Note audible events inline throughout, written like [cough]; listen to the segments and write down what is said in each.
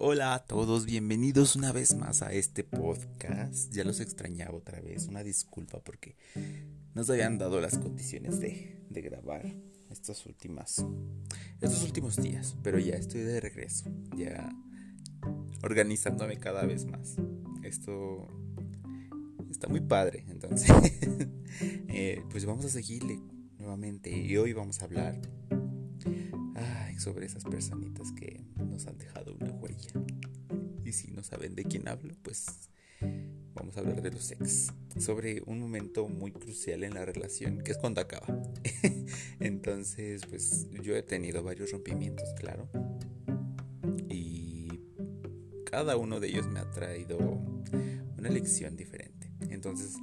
Hola a todos, bienvenidos una vez más a este podcast. Ya los extrañaba otra vez, una disculpa porque nos habían dado las condiciones de, grabar estas últimas, estos últimos días, pero ya estoy de regreso, ya organizándome cada vez más. Esto está muy padre, entonces, [laughs] eh, pues vamos a seguirle nuevamente y hoy vamos a hablar sobre esas personitas que nos han dejado una huella. Y si no saben de quién hablo, pues vamos a hablar de los ex. Sobre un momento muy crucial en la relación, que es cuando acaba. [laughs] Entonces, pues yo he tenido varios rompimientos, claro. Y cada uno de ellos me ha traído una lección diferente. Entonces,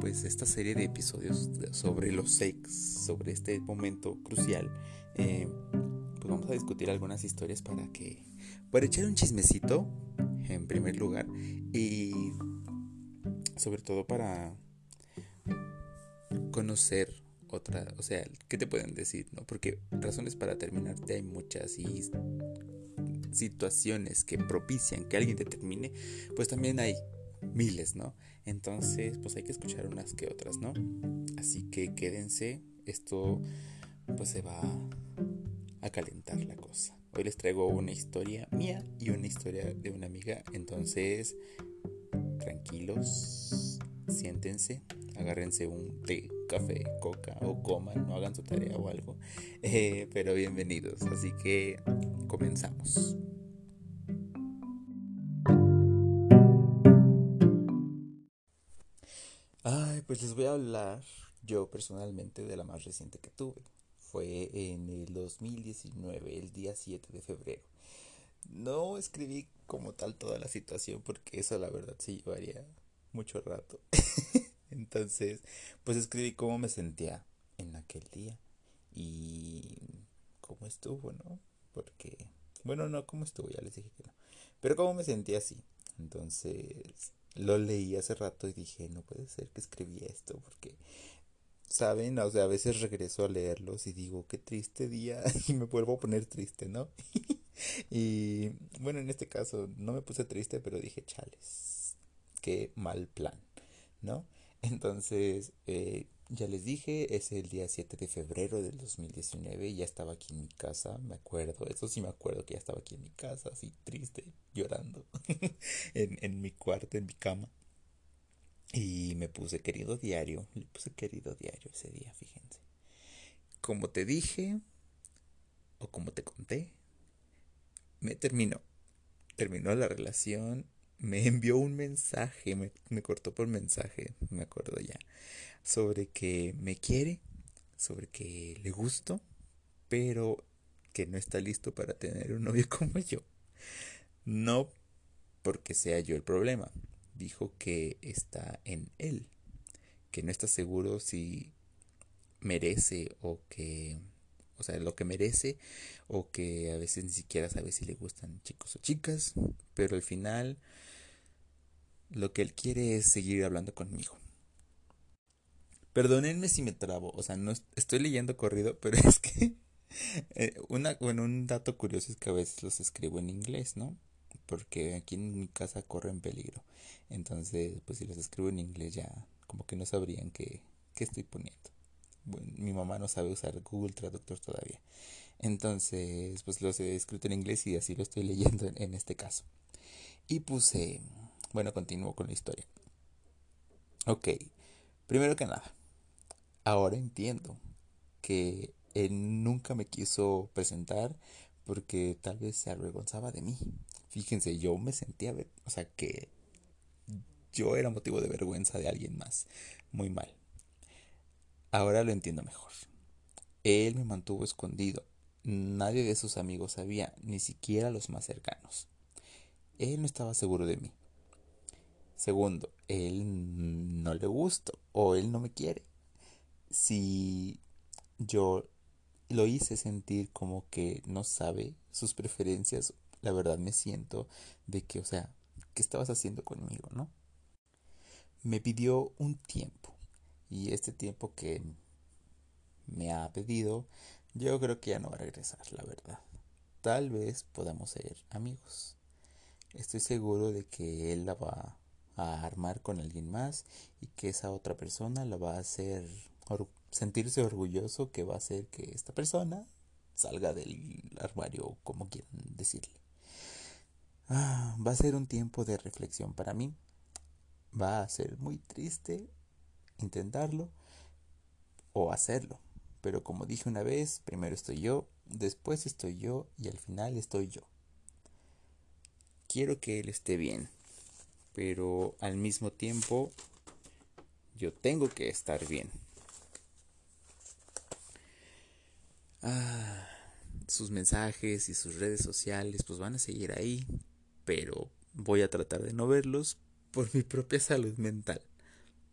pues esta serie de episodios sobre los ex, sobre este momento crucial, eh, a discutir algunas historias para que, para echar un chismecito en primer lugar y sobre todo para conocer otra, o sea, ¿qué te pueden decir? ¿no? Porque razones para terminarte hay muchas y situaciones que propician que alguien te termine, pues también hay miles, ¿no? Entonces, pues hay que escuchar unas que otras, ¿no? Así que quédense, esto pues se va a calentar la cosa. Hoy les traigo una historia mía y una historia de una amiga. Entonces, tranquilos, siéntense, agárrense un té, café, coca o coman, no hagan su tarea o algo. [laughs] Eh, pero bienvenidos, así que comenzamos. Ay, pues les voy a hablar yo personalmente de la más reciente que tuve fue en el 2019, el día 7 de febrero. No escribí como tal toda la situación porque eso la verdad sí llevaría mucho rato. [laughs] Entonces, pues escribí cómo me sentía en aquel día y cómo estuvo, ¿no? Porque, bueno, no, cómo estuvo, ya les dije que no. Pero cómo me sentía así. Entonces, lo leí hace rato y dije, no puede ser que escribí esto porque ¿saben? O sea, a veces regreso a leerlos y digo, qué triste día [laughs] y me vuelvo a poner triste, ¿no? [laughs] y bueno, en este caso no me puse triste, pero dije, chales, qué mal plan, ¿no? Entonces, eh, ya les dije, es el día 7 de febrero del 2019, ya estaba aquí en mi casa, me acuerdo, eso sí me acuerdo que ya estaba aquí en mi casa, así triste, llorando, [laughs] en, en mi cuarto, en mi cama. Y me puse querido diario, le puse querido diario ese día, fíjense. Como te dije, o como te conté, me terminó. Terminó la relación, me envió un mensaje, me, me cortó por mensaje, me acuerdo ya, sobre que me quiere, sobre que le gusto, pero que no está listo para tener un novio [laughs] como yo. No porque sea yo el problema, dijo que está en él, que no está seguro si merece o que, o sea, lo que merece o que a veces ni siquiera sabe si le gustan chicos o chicas, pero al final lo que él quiere es seguir hablando conmigo. Perdónenme si me trabo, o sea, no estoy leyendo corrido, pero [laughs] es que eh, una, bueno, un dato curioso es que a veces los escribo en inglés, ¿no? Porque aquí en mi casa corren peligro. Entonces, pues si los escribo en inglés ya como que no sabrían qué, qué estoy poniendo. Bueno, mi mamá no sabe usar Google Traductor todavía. Entonces, pues los he escrito en inglés y así lo estoy [laughs] leyendo en, en este caso. Y puse, bueno, continúo con la historia. Ok, primero que nada, ahora entiendo que él nunca me quiso presentar porque tal vez se avergonzaba de mí. Fíjense, yo me sentía, o sea, que yo era motivo de vergüenza de alguien más. Muy mal. Ahora lo entiendo mejor. Él me mantuvo escondido. Nadie de sus amigos sabía, ni siquiera los más cercanos. Él no estaba seguro de mí. Segundo, él no le gusto o él no me quiere. Si yo lo hice sentir como que no sabe sus preferencias la verdad me siento de que, o sea, ¿qué estabas haciendo conmigo, no? Me pidió un tiempo y este tiempo que me ha pedido, yo creo que ya no va a regresar, la verdad. Tal vez podamos ser amigos, Estoy seguro de que él la va a armar con alguien más y que esa otra persona la va a hacer sentirse orgulloso que va a hacer que esta persona salga del armario, como quieran decirle. Ah, va a ser un tiempo de reflexión para mí. Va a ser muy triste intentarlo o hacerlo. Pero como dije una vez, primero estoy yo, después estoy yo y al final estoy yo. Quiero que él esté bien, pero al mismo tiempo yo tengo que estar bien. Ah, sus mensajes y sus redes sociales pues van a seguir ahí, pero voy a tratar de no verlos por mi propia salud mental.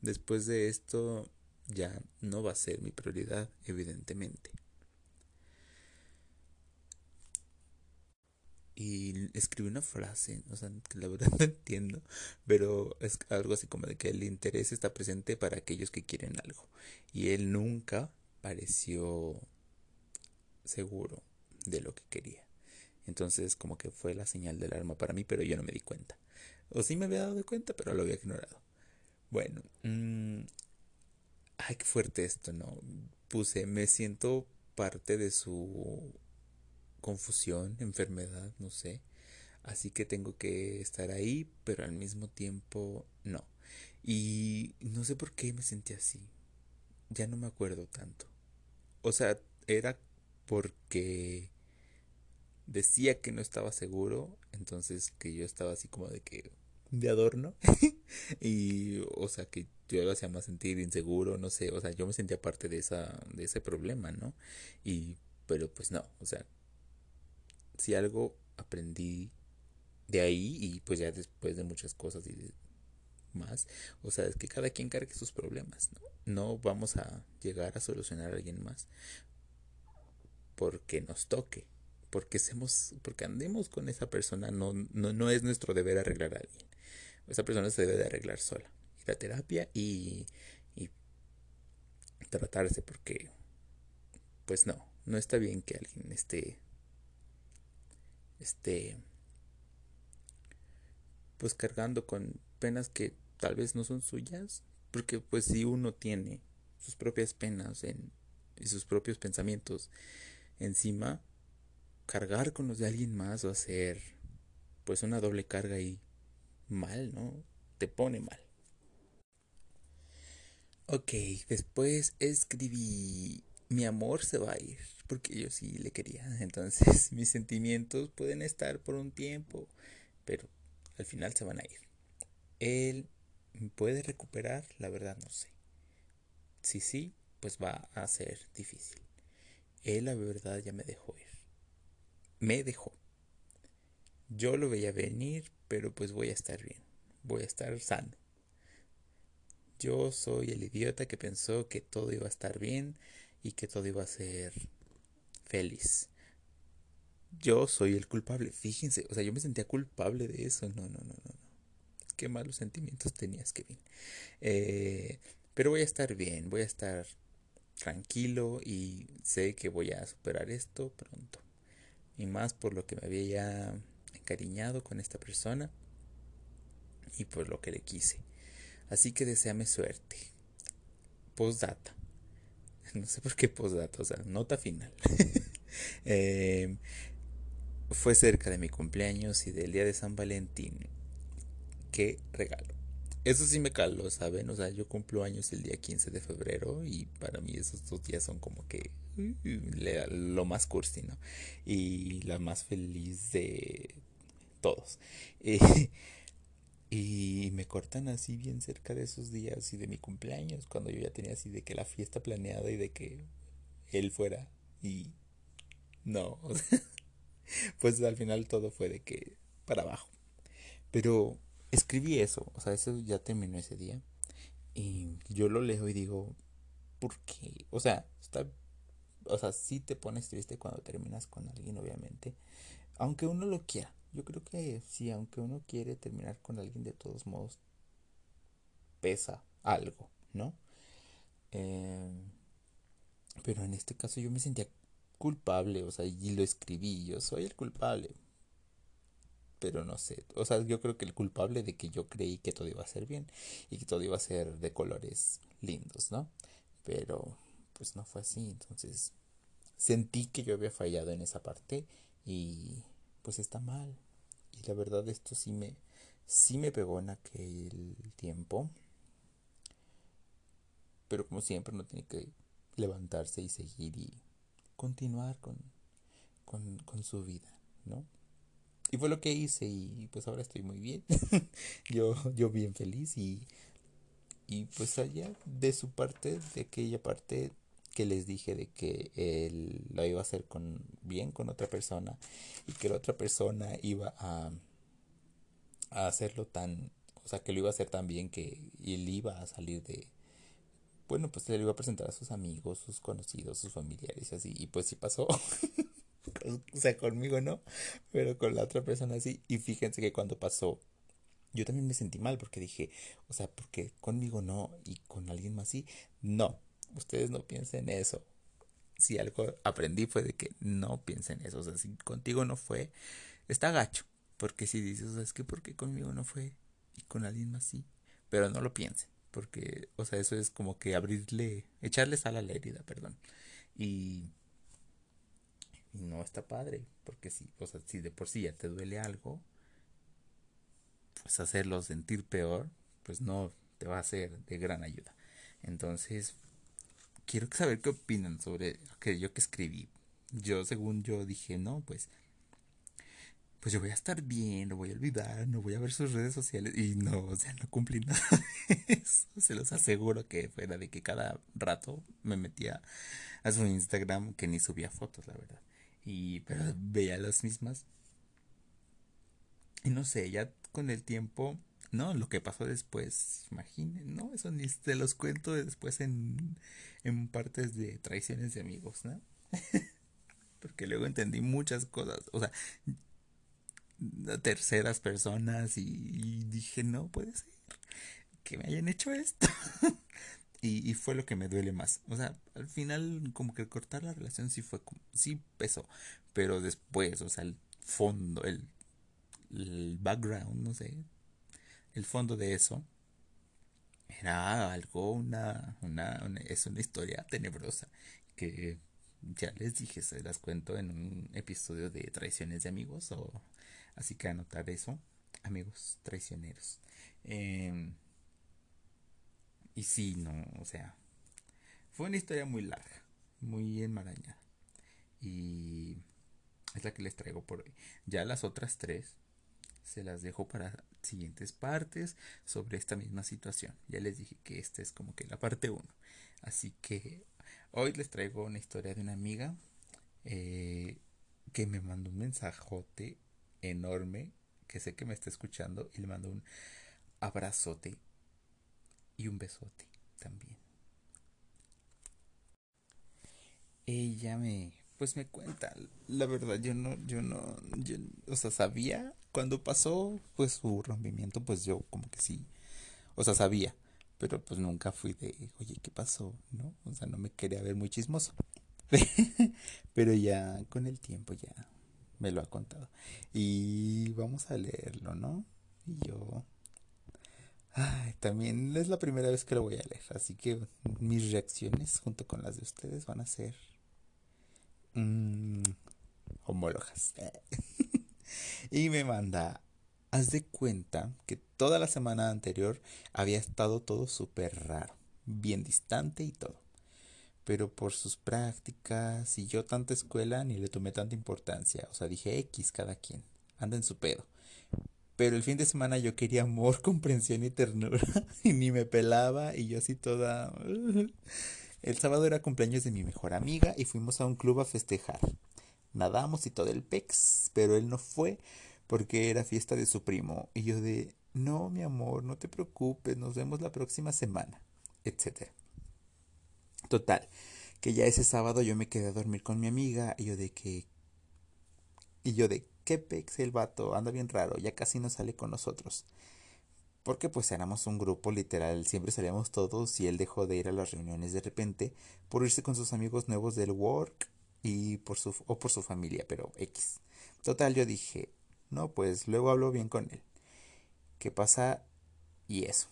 Después de esto ya no va a ser mi prioridad, evidentemente. Y escribí una frase, o sea, que la verdad [laughs] no entiendo, pero es algo así como de que el interés está presente para aquellos que quieren algo. Y él nunca pareció seguro de lo que quería. Entonces como que fue la señal del arma para mí, pero yo no me di cuenta. O sí me había dado cuenta, pero lo había ignorado. Bueno, mmm, ay, qué fuerte esto, ¿no? Puse, me siento parte de su confusión, enfermedad, no sé. Así que tengo que estar ahí, pero al mismo tiempo no. Y no sé por qué me sentí así. Ya no me acuerdo tanto. O sea, era porque decía que no estaba seguro, entonces que yo estaba así como de que de adorno [laughs] y o sea que yo lo hacía más sentir inseguro, no sé, o sea, yo me sentía parte de esa de ese problema, ¿no? Y pero pues no, o sea, si algo aprendí de ahí y pues ya después de muchas cosas y más, o sea, es que cada quien cargue sus problemas, ¿no? No vamos a llegar a solucionar a alguien más porque nos toque, porque seamos, porque andemos con esa persona, no, no, no es nuestro deber arreglar a alguien. Esa persona se debe de arreglar sola. Ir a terapia y, y tratarse porque, pues no, no está bien que alguien esté, esté, pues cargando con penas que tal vez no son suyas, porque pues si uno tiene sus propias penas en, y sus propios pensamientos encima, cargar con los de alguien más va a ser pues una doble carga y mal, ¿no? Te pone mal. Ok, después escribí mi amor se va a ir, porque yo sí le quería. [laughs] Entonces [laughs] mis sentimientos pueden estar por un tiempo, pero al final se van a ir. Él puede recuperar, la verdad no sé. Si sí, pues va a ser difícil. Él la verdad ya me dejó ir. Me dejó. Yo lo veía venir, pero pues voy a estar bien. Voy a estar sano. Yo soy el idiota que pensó que todo iba a estar bien y que todo iba a ser feliz. Yo soy el culpable. Fíjense, o sea, yo me sentía culpable de eso. No, no, no, no. Qué malos sentimientos tenías, Kevin. Eh, pero voy a estar bien, voy a estar tranquilo y sé que voy a superar esto pronto. Y más por lo que me había ya encariñado con esta persona y por lo que le quise. Así que deseame suerte. Postdata. [laughs] No sé por qué postdata, o sea, nota final. [laughs] Em, fue cerca de mi cumpleaños y del día de San Valentín. Qué regalo. Eso sí me caló, ¿saben? O sea, yo cumplo años el día 15 de febrero y para mí esos dos días son como que lo más cursi, ¿no? Y la más feliz de todos. [laughs] y me cortan así bien cerca de esos días y de mi cumpleaños, cuando yo ya tenía así de que la fiesta planeada y de que él fuera y no, [laughs] pues al final todo fue de que para abajo. Pero escribí eso, o sea, eso ya terminó ese día. Y yo lo leo y digo, ¿por qué? O sea, está, o sea, sí te pones triste cuando terminas con alguien, obviamente. Aunque uno lo quiera. Yo creo que sí, aunque uno quiere terminar con alguien, de todos modos, pesa algo, ¿no? Em, pero en este caso yo me sentía culpable, o sea, y lo escribí, yo soy el culpable. pero no sé. O sea, yo creo que el culpable de que yo creí que todo iba a ser bien y que todo iba a ser de colores lindos, ¿no? Pero pues no fue así, entonces sentí que yo había fallado en esa parte y pues está mal. Y la verdad esto sí me sí me pegó en aquel tiempo. Pero como siempre no tiene que levantarse y seguir y continuar con, con, con su vida, ¿no? Y fue lo que hice y pues ahora estoy muy bien. [laughs] yo, yo bien feliz y, y pues allá de su parte, de aquella parte que les dije de que él lo iba a hacer con bien con otra persona y que la otra persona iba a, a hacerlo tan, o sea, que lo iba a hacer tan bien que él iba a salir de, bueno, pues le iba a presentar a sus amigos, sus conocidos, sus familiares, así, y pues sí pasó. [laughs] o sea, conmigo no, pero con la otra persona sí. Y fíjense que cuando pasó, yo también me sentí mal porque dije, o sea, porque conmigo no y con alguien más sí. No, ustedes no piensen eso. Si algo aprendí fue de que no piensen eso. O sea, si contigo no fue, está gacho. Porque si dices, o sea, es que porque conmigo no fue y con alguien más sí. Pero no lo piensen. Porque, o sea, eso es como que abrirle, echarle sal a la herida, perdón. Y no está padre, porque si, o sea, si de por sí ya te duele algo, pues hacerlo sentir peor, pues no te va a ser de gran ayuda. Entonces, quiero saber qué opinan sobre aquello que escribí. Yo, según yo, dije, no, pues, pues yo voy a estar bien, no voy a olvidar, no voy a ver sus redes sociales. Y no, o sea, no cumplí [laughs] nada de eso. Se los aseguro que fuera de que cada rato me metía a su Instagram que ni subía fotos, la verdad y pero veía las mismas y no sé ya con el tiempo no lo que pasó después imaginen no eso ni te los cuento después en en partes de traiciones de amigos no [laughs] porque luego entendí muchas cosas o sea terceras personas y, dije no puede ser que me hayan hecho esto [laughs] y, y, fue lo que me duele más. O sea, al final como que cortar la relación sí fue, sí pesó, pero después, o sea, el fondo, el, el background, no sé, el fondo de eso era algo, una, una, es una historia tenebrosa que ya les dije, se las cuento en un episodio de traiciones de amigos, o así que anotar eso, amigos traicioneros. Eh, y sí, no, o sea, fue una historia muy larga, muy enmarañada. Y es la que les traigo por hoy. Ya las otras tres se las dejo para siguientes partes sobre esta misma situación. Ya les dije que esta es como que la parte uno. Así que hoy les traigo una historia de una amiga eh, que me mandó un mensajote enorme, que sé que me está escuchando, y le mando un abrazote y un besote también. Ella me, pues me cuenta, la verdad yo no, yo no, yo, o sea, sabía cuando pasó pues su rompimiento, pues yo como que sí, o sea, sabía, pero pues nunca fui de, oye, ¿qué pasó? ¿No? O sea, no me quería ver muy chismoso. [laughs] pero ya con el tiempo ya me lo ha contado. Y vamos a leerlo, ¿no? Y yo Ay, también es la primera vez que lo voy a leer, así que mis reacciones junto con las de ustedes van a ser mmm, homólogas. [laughs] y me manda, haz de cuenta que toda la semana anterior había estado todo súper raro, bien distante y todo. Pero por sus prácticas y yo tanta escuela ni le tomé tanta importancia, o sea, dije X cada quien, anda en su pedo. Pero el fin de semana yo quería amor, [laughs] comprensión y ternura. [laughs] Y ni me pelaba y yo así toda... [laughs] El sábado era cumpleaños de mi mejor amiga y fuimos a un club a festejar. Nadamos y todo el pex, pero él no fue porque era fiesta de su primo. Y yo de, no, mi amor, no te preocupes, nos vemos la próxima semana, etc. Total, que ya ese sábado yo me quedé a dormir con mi amiga y yo de que... Y yo de, qué pex el vato, anda bien raro, ya casi no sale con nosotros. Porque pues éramos un grupo literal, siempre salíamos todos y él dejó de ir a las reuniones de repente por irse con sus amigos nuevos del work y por su o por su familia, pero X. Total, yo dije, No, pues luego hablo bien con él. ¿Qué pasa? Y eso.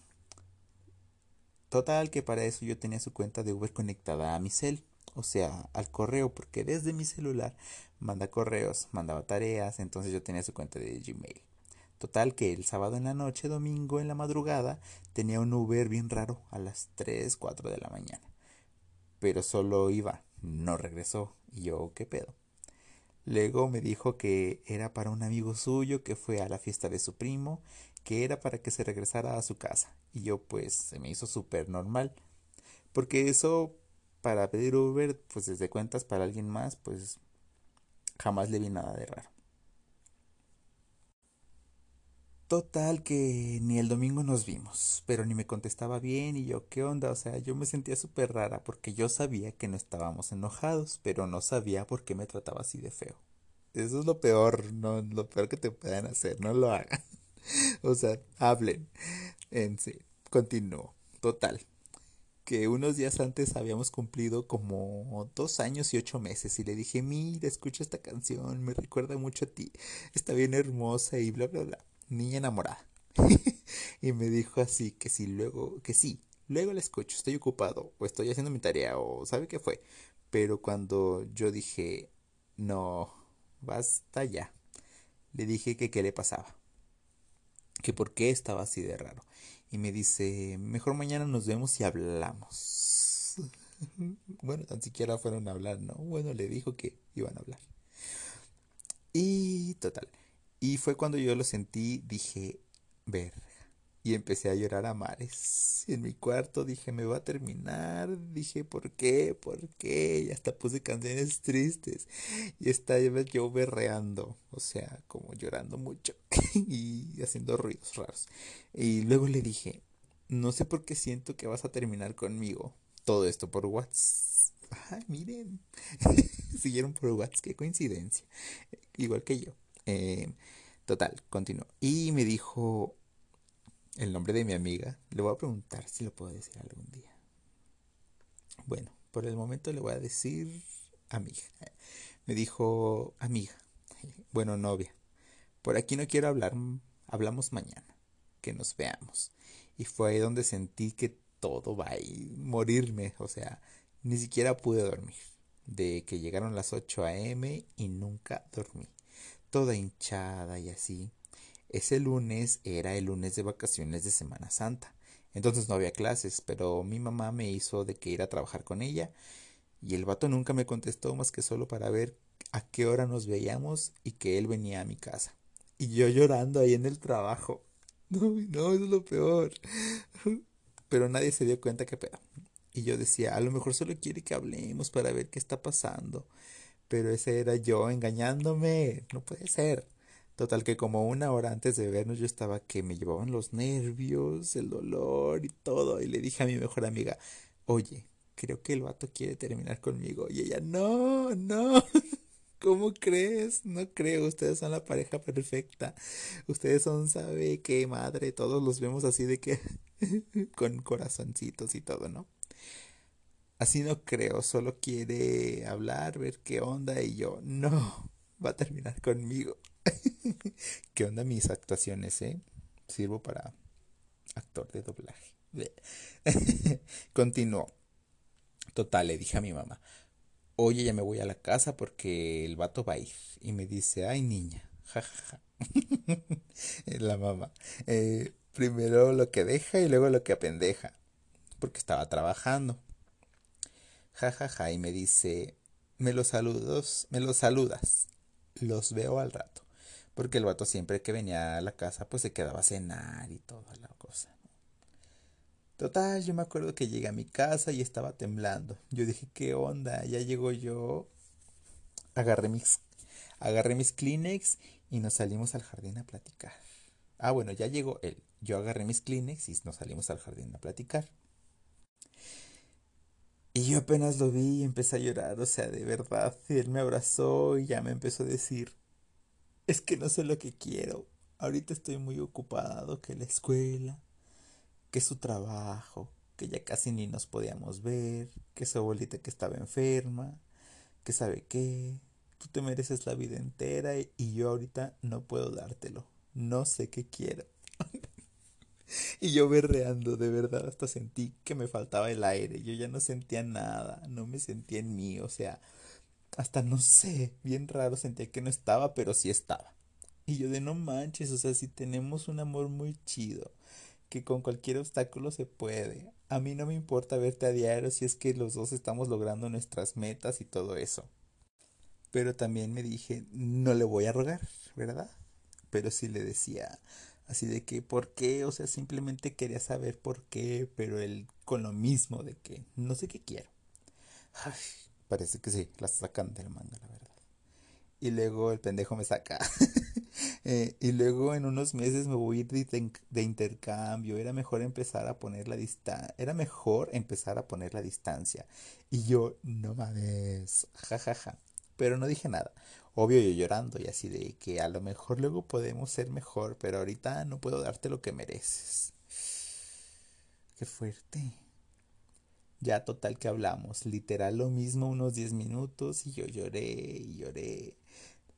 Total que para eso yo tenía su cuenta de Uber conectada a mi cel, o sea, al correo, porque desde mi celular manda correos, mandaba tareas, entonces yo tenía su cuenta de Gmail. Total que el sábado en la noche, domingo en la madrugada, tenía un Uber bien raro a las 3, 4 de la mañana. Pero solo iba, no regresó. Y yo, ¿qué pedo? Luego me dijo que era para un amigo suyo que fue a la fiesta de su primo, que era para que se regresara a su casa. Y yo pues se me hizo súper normal. Porque eso para pedir Uber, pues desde cuentas para alguien más, pues jamás le vi nada de raro. Total que ni el domingo nos vimos, pero ni me contestaba bien y yo, ¿qué onda? O sea, yo me sentía súper rara porque yo sabía que no estábamos enojados, pero no sabía por qué me trataba así de feo. Eso es lo peor, no, lo peor que te puedan hacer, no lo hagan. [laughs] o sea, hablen. En sí, continúo. Total. Que unos días antes habíamos cumplido como dos años y ocho meses y le dije, mira, escucha esta canción, me recuerda mucho a ti, está bien hermosa y bla, bla, bla niña enamorada. [laughs] y me dijo así que si luego, que sí, luego la escucho, estoy ocupado o estoy haciendo mi tarea o sabe qué fue. Pero cuando yo dije, no, basta ya, le dije que qué le pasaba, que por qué estaba así de raro. Y me dice, mejor mañana nos vemos y hablamos. [laughs] bueno, tan siquiera fueron a hablar, ¿no? Bueno, le dijo que iban a hablar. Y total. Y fue cuando yo lo sentí, dije, verga. Y empecé a llorar a mares. En mi cuarto dije, me va a terminar. Dije, ¿por qué? ¿Por qué? Y hasta puse canciones tristes. Y estaba yo berreando. O sea, como llorando mucho. [laughs] y haciendo ruidos raros. Y luego le dije, no sé por qué siento que vas a terminar conmigo. Todo esto por WhatsApp. Ay, miren. [laughs] Siguieron por WhatsApp. Qué coincidencia. Igual que yo. Eh, total, continuó. Y me dijo el nombre de mi amiga. Le voy a preguntar si lo puedo decir algún día. Bueno, por el momento le voy a decir amiga. Me dijo amiga. Bueno, novia. Por aquí no quiero hablar. Hablamos mañana. Que nos veamos. Y fue ahí donde sentí que todo va a morirme. O sea, ni siquiera pude dormir. De que llegaron las 8 a.m. y nunca dormí toda hinchada y así. Ese lunes era el lunes de vacaciones de Semana Santa. Entonces no había clases, pero mi mamá me hizo de que ir a trabajar con ella y el vato nunca me contestó más que solo para ver a qué hora nos veíamos y que él venía a mi casa. Y yo llorando ahí en el trabajo. [laughs] No, no, es lo peor. [laughs] Pero nadie se dio cuenta que pedo. Y yo decía, a lo mejor solo quiere que hablemos para ver qué está pasando. Pero ese era yo engañándome. No puede ser. Total que como una hora antes de vernos yo estaba que me llevaban los nervios, el dolor y todo. Y le dije a mi mejor amiga, oye, creo que el vato quiere terminar conmigo. Y ella, no, no. [laughs] ¿Cómo crees? No creo, ustedes son la pareja perfecta. Ustedes son, sabe qué madre, todos los vemos así de que [laughs] con corazoncitos y todo, ¿no? Así no creo, solo quiere hablar, ver qué onda y yo, no, [laughs] va a terminar conmigo. [laughs] ¿Qué onda mis actuaciones, eh? Sirvo para actor de doblaje. [laughs] Continuó. Total, le dije a mi mamá, oye, ya me voy a la casa porque el vato va a ir. Y me dice, ay niña, jajaja. la mamá. Eh, primero lo que deja y luego lo que apendeja. Porque estaba trabajando jajaja, ja, ja, y me dice, me los saludos, me los saludas, los veo al rato. Porque el vato siempre que venía a la casa, pues se quedaba a cenar y toda la cosa. Total, yo me acuerdo que llegué a mi casa y estaba temblando. Yo dije, ¿qué onda? Ya llegó yo. Agarré mis, agarré mis Kleenex y nos salimos al jardín a platicar. Ah, bueno, ya llegó él. Yo agarré mis Kleenex y nos salimos al jardín a platicar. Y yo apenas lo vi y empecé a llorar, o sea, de verdad. Él me abrazó y ya me empezó a decir, es que no sé lo que quiero. Ahorita estoy muy ocupado, que la escuela, que su trabajo, que ya casi ni nos podíamos ver, que su abuelita que estaba enferma, que sabe qué, tú te mereces la vida entera y yo ahorita no puedo dártelo. No sé qué quiero. Y yo berreando, de verdad, hasta sentí que me faltaba el aire. Yo ya no sentía nada, no me sentía en mí, o sea, hasta no sé, bien raro sentía que no estaba, pero sí estaba. Y yo de no manches, o sea, si tenemos un amor muy chido, que con cualquier obstáculo se puede. A mí no me importa verte a diario si es que los dos estamos logrando nuestras metas y todo eso. Pero también me dije, no le voy a rogar, ¿verdad? Pero sí le decía, así de que, ¿por qué? O sea, simplemente quería saber por qué, pero él con lo mismo de que no sé qué quiero. Ay, parece que sí, la sacan del manga, la verdad. Y luego el pendejo me saca. [laughs] Eh, y luego en unos meses me voy a ir de, intercambio. Era mejor empezar a poner la distancia. Era mejor empezar a poner la distancia. Y yo, no mames. Jajaja. Ja, ja. Pero no dije nada. Obvio yo llorando y así de que a lo mejor luego podemos ser mejor. Pero ahorita no puedo darte lo que mereces. Qué fuerte. Ya total que hablamos. Literal lo mismo unos 10 minutos y yo lloré y lloré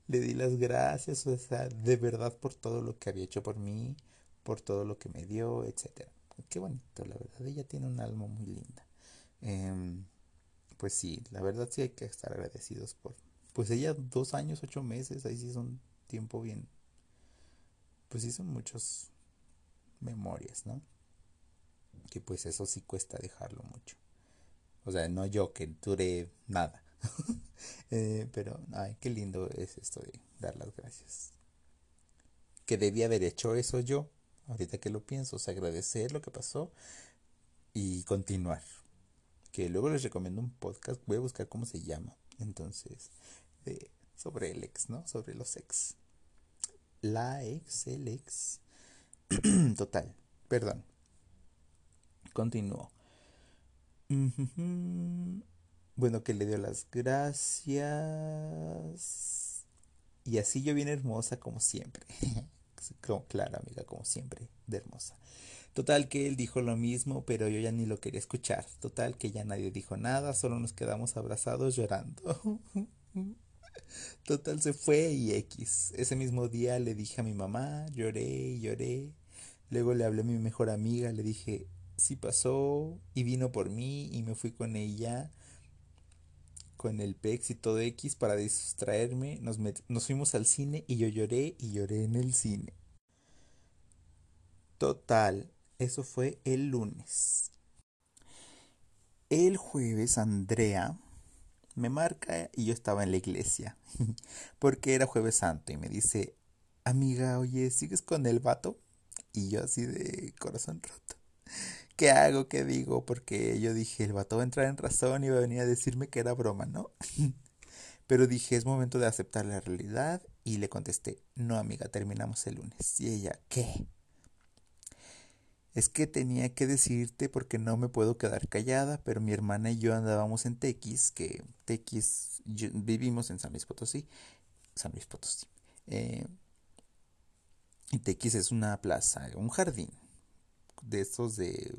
le di las gracias, o sea, de verdad por todo lo que había hecho por mí, por todo lo que me dio, etcétera. Qué bonito, la verdad, ella tiene un alma muy linda. Em, pues sí, la verdad sí hay que estar agradecidos por, pues ella dos años, ocho meses, ahí sí son tiempo bien, pues sí son muchos memorias, ¿no? Que pues eso sí cuesta dejarlo mucho. O sea, no yo que dure nada. [laughs] Eh, pero, ay, qué lindo es esto de dar las gracias. Que debía haber hecho eso yo, ahorita que lo pienso, o sea, agradecer lo que pasó y continuar. Que luego les recomiendo un podcast, voy a buscar cómo se llama. Entonces, sobre el ex, ¿no? Sobre los ex. La ex, el ex. [clears throat] Total, perdón. Continúo. Bueno, que le dio las gracias. Y así yo bien hermosa como siempre. [laughs] claro, amiga, como siempre, de hermosa. Total que él dijo lo mismo, pero yo ya ni lo quería escuchar. Total que ya nadie dijo nada, solo nos quedamos abrazados llorando. [laughs] Total se fue y X. Ese mismo día le dije a mi mamá, lloré y lloré. Luego le hablé a mi mejor amiga, le dije, sí pasó y vino por mí y me fui con ella con el PEX y todo X para distraerme. Nos, nos fuimos al cine y yo lloré y lloré en el cine. Total, eso fue el lunes. El jueves Andrea me marca y yo estaba en la iglesia [laughs] porque era jueves santo y me dice, amiga, oye, ¿sigues con el vato? Y yo así de corazón roto. ¿qué hago? ¿Qué digo? Porque yo dije, el vato va a entrar en razón y va a venir a decirme que era broma, ¿no? [laughs] Pero dije, es momento de aceptar la realidad y le contesté, no amiga, terminamos el lunes. Y ella, ¿qué? Es que tenía que decirte porque no me puedo quedar callada, pero mi hermana y yo andábamos en Tequis, que Tequis, vivimos en San Luis Potosí, San Luis Potosí. Eh, y Tequis es una plaza, un jardín, de estos de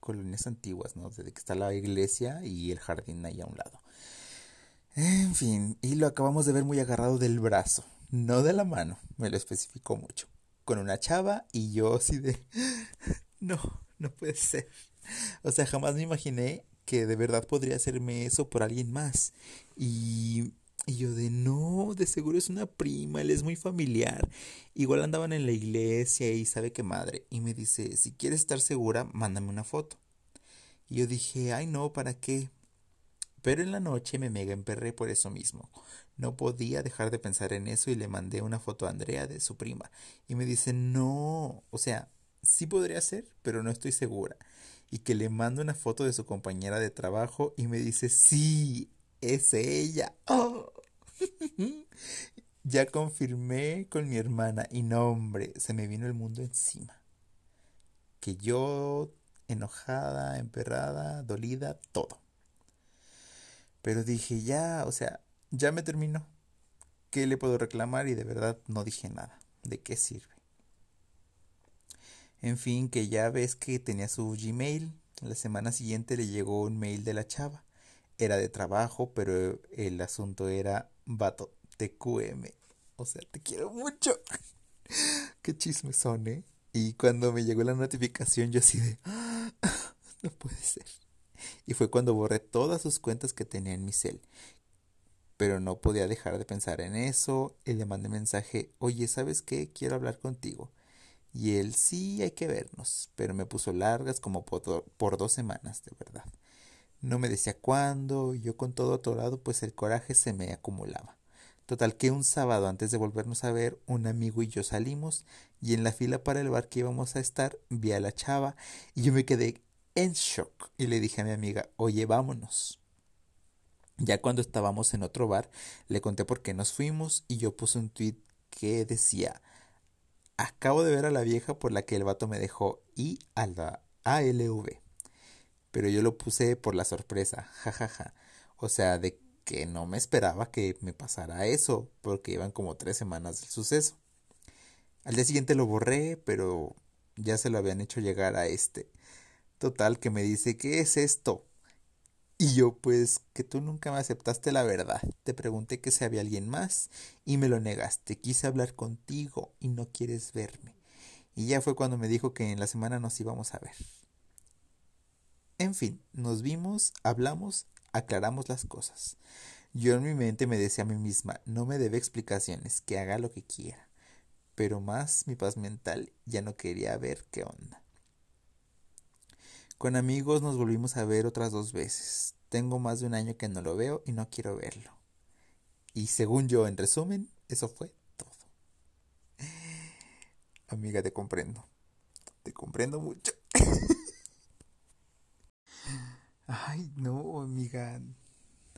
colonias antiguas, ¿no? Desde que está la iglesia y el jardín ahí a un lado. En fin, y lo acabamos de ver muy agarrado del brazo, no de la mano, me lo especificó mucho. Con una chava y yo [laughs] así de... No, no puede ser. O sea, jamás me imaginé que de verdad podría hacerme eso por alguien más. Y y yo de no, de seguro es una prima, él es muy familiar. Igual andaban en la iglesia y sabe qué madre. Y me dice, si quieres estar segura, mándame una foto. Y yo dije, ay no, ¿para qué? Pero en la noche me mega emperré por eso mismo. No podía dejar de pensar en eso y le mandé una foto a Andrea de su prima. Y me dice, no, o sea, sí podría ser, pero no estoy segura. Y que le mando una foto de su compañera de trabajo y me dice, sí, es ella. [laughs] Oh. ya confirmé con mi hermana y no, hombre, se me vino el mundo encima. Que yo, enojada, emperrada, dolida, todo. Pero dije, ya, o sea, ya me terminó. ¿Qué le puedo reclamar? Y de verdad no dije nada. ¿De qué sirve? En fin, que ya ves que tenía su Gmail. La semana siguiente le llegó un mail de la chava era de trabajo, pero el asunto era vato, TQM. O sea, te quiero mucho. [laughs] Qué chisme son, ¿eh? Y cuando me llegó la notificación, yo así de... [laughs] no puede ser. Y fue cuando borré todas sus cuentas que tenía en mi cel. Pero no podía dejar de pensar en eso y le mandé mensaje, oye, ¿sabes qué? Quiero hablar contigo. Y él, sí, hay que vernos, pero me puso largas como por, por dos semanas, de verdad. No me decía cuándo, yo con todo atorado, pues el coraje se me acumulaba. Total que un sábado antes de volvernos a ver, un amigo y yo salimos y en la fila para el bar que íbamos a estar vi a la chava y yo me quedé en shock y le dije a mi amiga, oye, vámonos. Ya cuando estábamos en otro bar, le conté por qué nos fuimos y yo puse un tweet que decía, acabo de ver a la vieja por la que el vato me dejó y a la ALV. Pero yo lo puse por la sorpresa, jajaja. Ja, ja. O sea, de que no me esperaba que me pasara eso, porque iban como tres semanas del suceso. Al día siguiente lo borré, pero ya se lo habían hecho llegar a este. Total, que me dice, ¿qué es esto? Y yo, pues, que tú nunca me aceptaste la verdad. Te pregunté que si había alguien más y me lo negaste. Quise hablar contigo y no quieres verme. Y ya fue cuando me dijo que en la semana nos íbamos a ver. En fin, nos vimos, hablamos aclaramos las cosas. Yo en mi mente me decía a mí misma, no me debe explicaciones, que haga lo que quiera. Pero más mi paz mental ya no quería ver qué onda. Con amigos nos volvimos a ver otras dos veces. Tengo más de un año que no lo veo y no quiero verlo. Y según yo, en resumen, eso fue todo. [laughs] Amiga, te comprendo. Te comprendo mucho. [laughs] Ay, no, amiga.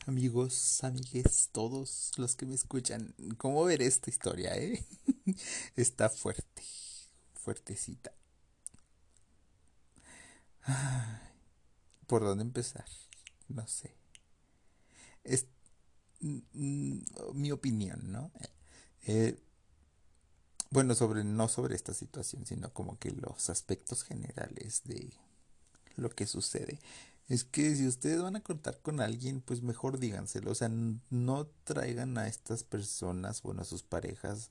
Amigos, amigues, todos los que me escuchan, ¿cómo ver esta historia, eh? [laughs] Está fuerte, fuertecita. [sighs] ¿Por dónde empezar? No sé. Es mi opinión, ¿no? Eh, bueno, sobre no sobre esta situación, sino como que los aspectos generales de lo que sucede es que si ustedes van a cortar con alguien, pues mejor díganselo. O sea, no traigan a estas personas, bueno, a sus parejas,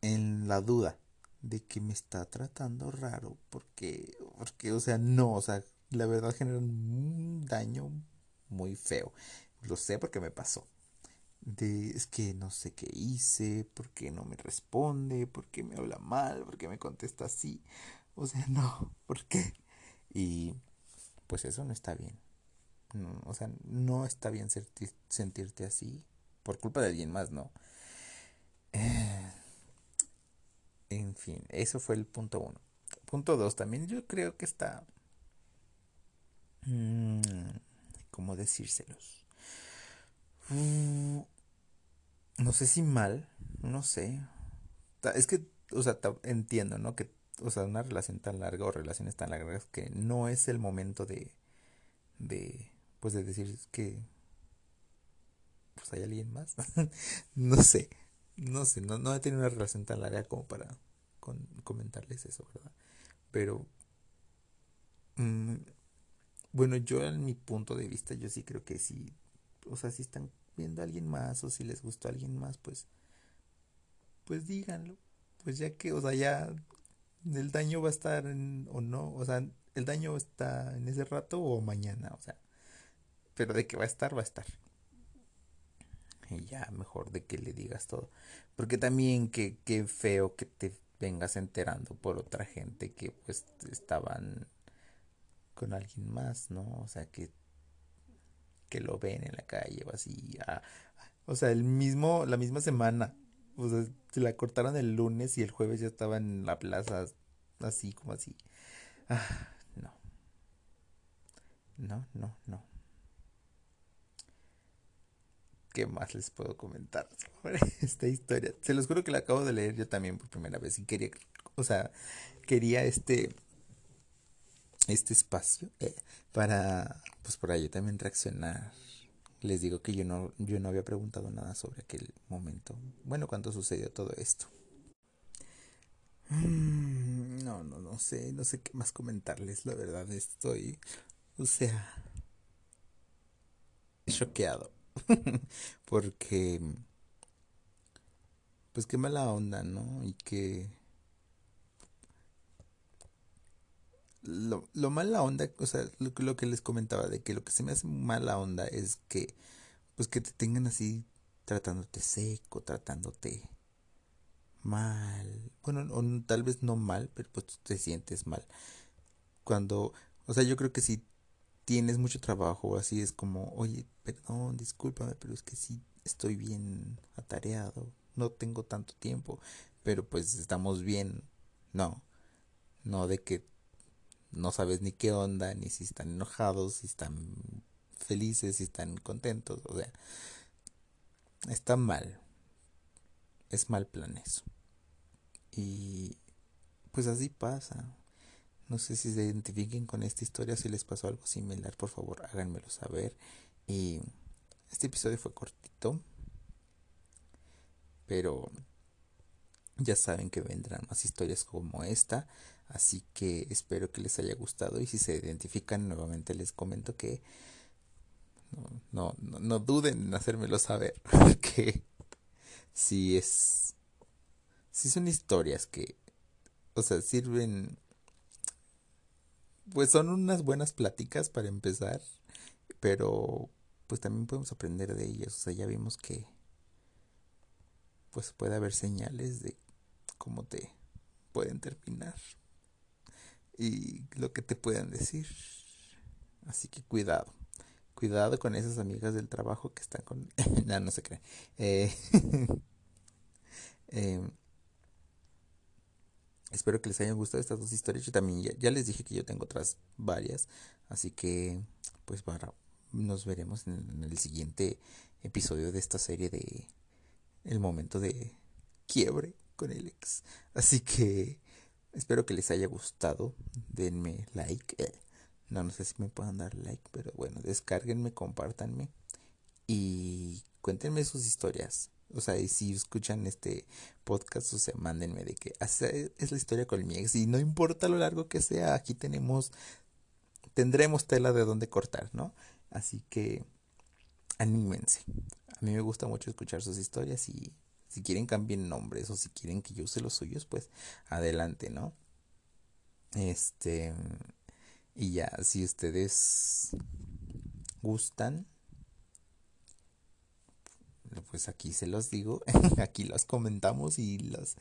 en la duda de que me está tratando raro. Porque, porque, o sea, no, o sea, la verdad genera un daño muy feo. Lo sé porque me pasó. De, es que no sé qué hice, por qué no me responde, por qué me habla mal, por qué me contesta así. O sea, no, [laughs] ¿por qué? Y pues eso no está bien. o sea, no está bien sentirte así por culpa de alguien más, ¿no? Eh, en fin, eso fue el punto uno. Punto dos, también yo creo que está... Mm, ¿Cómo decírselos? no sé si mal, no sé. Es que, o sea, entiendo, ¿no? Que o sea, una relación tan larga o relaciones tan largas que no es el momento de, de, pues de decir que, pues hay alguien más. [laughs] no sé, no sé, no, no he tenido una relación tan larga como para comentarles eso, ¿verdad? Pero, mm, bueno, yo en mi punto de vista, yo sí creo que sí, o sea, si están viendo a alguien más o si les gustó a alguien más, pues, pues díganlo. Pues ya que, o sea, ya el daño va a estar en, o no, o sea, el daño está en ese rato o mañana, o sea, pero de que va a estar, va a estar. Y ya, mejor de que le digas todo. Porque también que, qué feo que te vengas enterando por otra gente que pues estaban con alguien más, ¿no? O sea, que, que lo ven en la calle o así. O sea, el mismo, la misma semana o sea, se la cortaron el lunes y el jueves ya estaba en la plaza, así como así. Ah, no. No, no, no. ¿Qué más les puedo comentar sobre [laughs] esta historia? Se los juro que la acabo de leer yo también por primera vez y quería, o sea, quería este este espacio eh, para pues por ahí también reaccionar les digo que yo no, yo no había preguntado nada sobre aquel momento. Bueno, cuando sucedió todo esto. Mm, no, no, no sé, no sé qué más comentarles, la verdad estoy, o sea, choqueado. [laughs] Porque, pues qué mala onda, ¿no? Y que... Lo, lo mala onda, o sea, lo, lo que les comentaba, de que lo que se me hace mala onda es que, pues que te tengan así tratándote seco, tratándote mal. Bueno, tal vez no mal, pero pues te sientes mal. Cuando, o sea, yo creo que si tienes mucho trabajo, así es como, oye, perdón, discúlpame, pero es que sí estoy bien atareado, no tengo tanto tiempo, pero pues estamos bien, no, no de que no sabes ni qué onda, ni si están enojados, si están felices, si están contentos, o sea, está mal, es mal plan eso. Y pues así pasa. No sé si se identifiquen con esta historia, si les pasó algo similar, por favor háganmelo saber. Y este episodio fue cortito, pero ya saben que vendrán más historias como esta, así que espero que les haya gustado y si se identifican nuevamente les comento que no, no, no, duden en hacérmelo saber, [laughs] porque si es, si son historias que, o sea, sirven pues son unas buenas pláticas para empezar, pero pues también podemos aprender de ellas. O sea, ya vimos que pues puede haber señales de cómo te pueden terminar y lo que te puedan decir. Así que cuidado. Cuidado con esas amigas del trabajo que están con... [laughs] no, no se creen. Eh... [laughs] eh Espero que les hayan gustado estas dos historias. Yo también ya, les dije que yo tengo otras varias. Así que, pues, para, nos veremos en, el siguiente episodio de esta serie de El momento de quiebre con el ex. Así que, espero que les haya gustado. Denme like. No, no sé si me puedan dar like, pero bueno, descárguenme, compártanme. Y cuéntenme sus historias. O sea, y si escuchan este podcast, o sea, mándenme de que es la historia con mi ex. Y no importa lo largo que sea, aquí tenemos, tendremos tela de donde cortar, ¿no? Así que anímense. A mí me gusta mucho escuchar sus historias y si quieren cambien nombres o si quieren que yo use los suyos, pues adelante, ¿no? Este, y ya, si ustedes gustan, pues aquí se los digo, [laughs] aquí los comentamos y los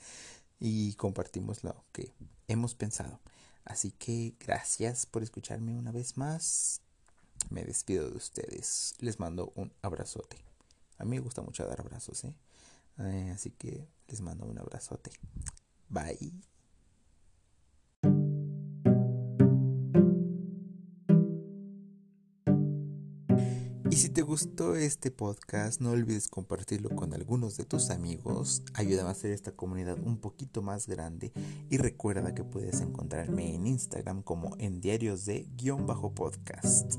y compartimos lo que hemos pensado. Así que gracias por escucharme una vez más. Me despido de ustedes. Les mando un abrazote. A mí me gusta mucho dar abrazos, ¿eh? eh así que les mando un abrazote. Bye. Y si te gustó este podcast, no olvides compartirlo con algunos de tus amigos. Ayúdame a hacer esta comunidad un poquito más grande. Y recuerda que puedes encontrarme en Instagram como en diarios de guion bajo podcast,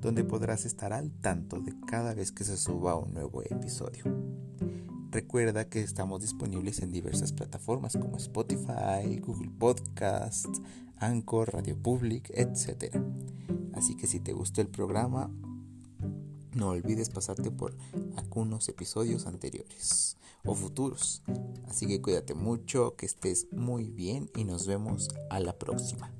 donde podrás estar al tanto de cada vez que se suba un nuevo episodio. Recuerda que estamos disponibles en diversas plataformas como Spotify, Google Podcast, Anchor, Radio Public, etc. Así que si te gustó el programa, no olvides pasarte por algunos episodios anteriores o futuros. Así que cuídate mucho, que estés muy bien y nos vemos a la próxima.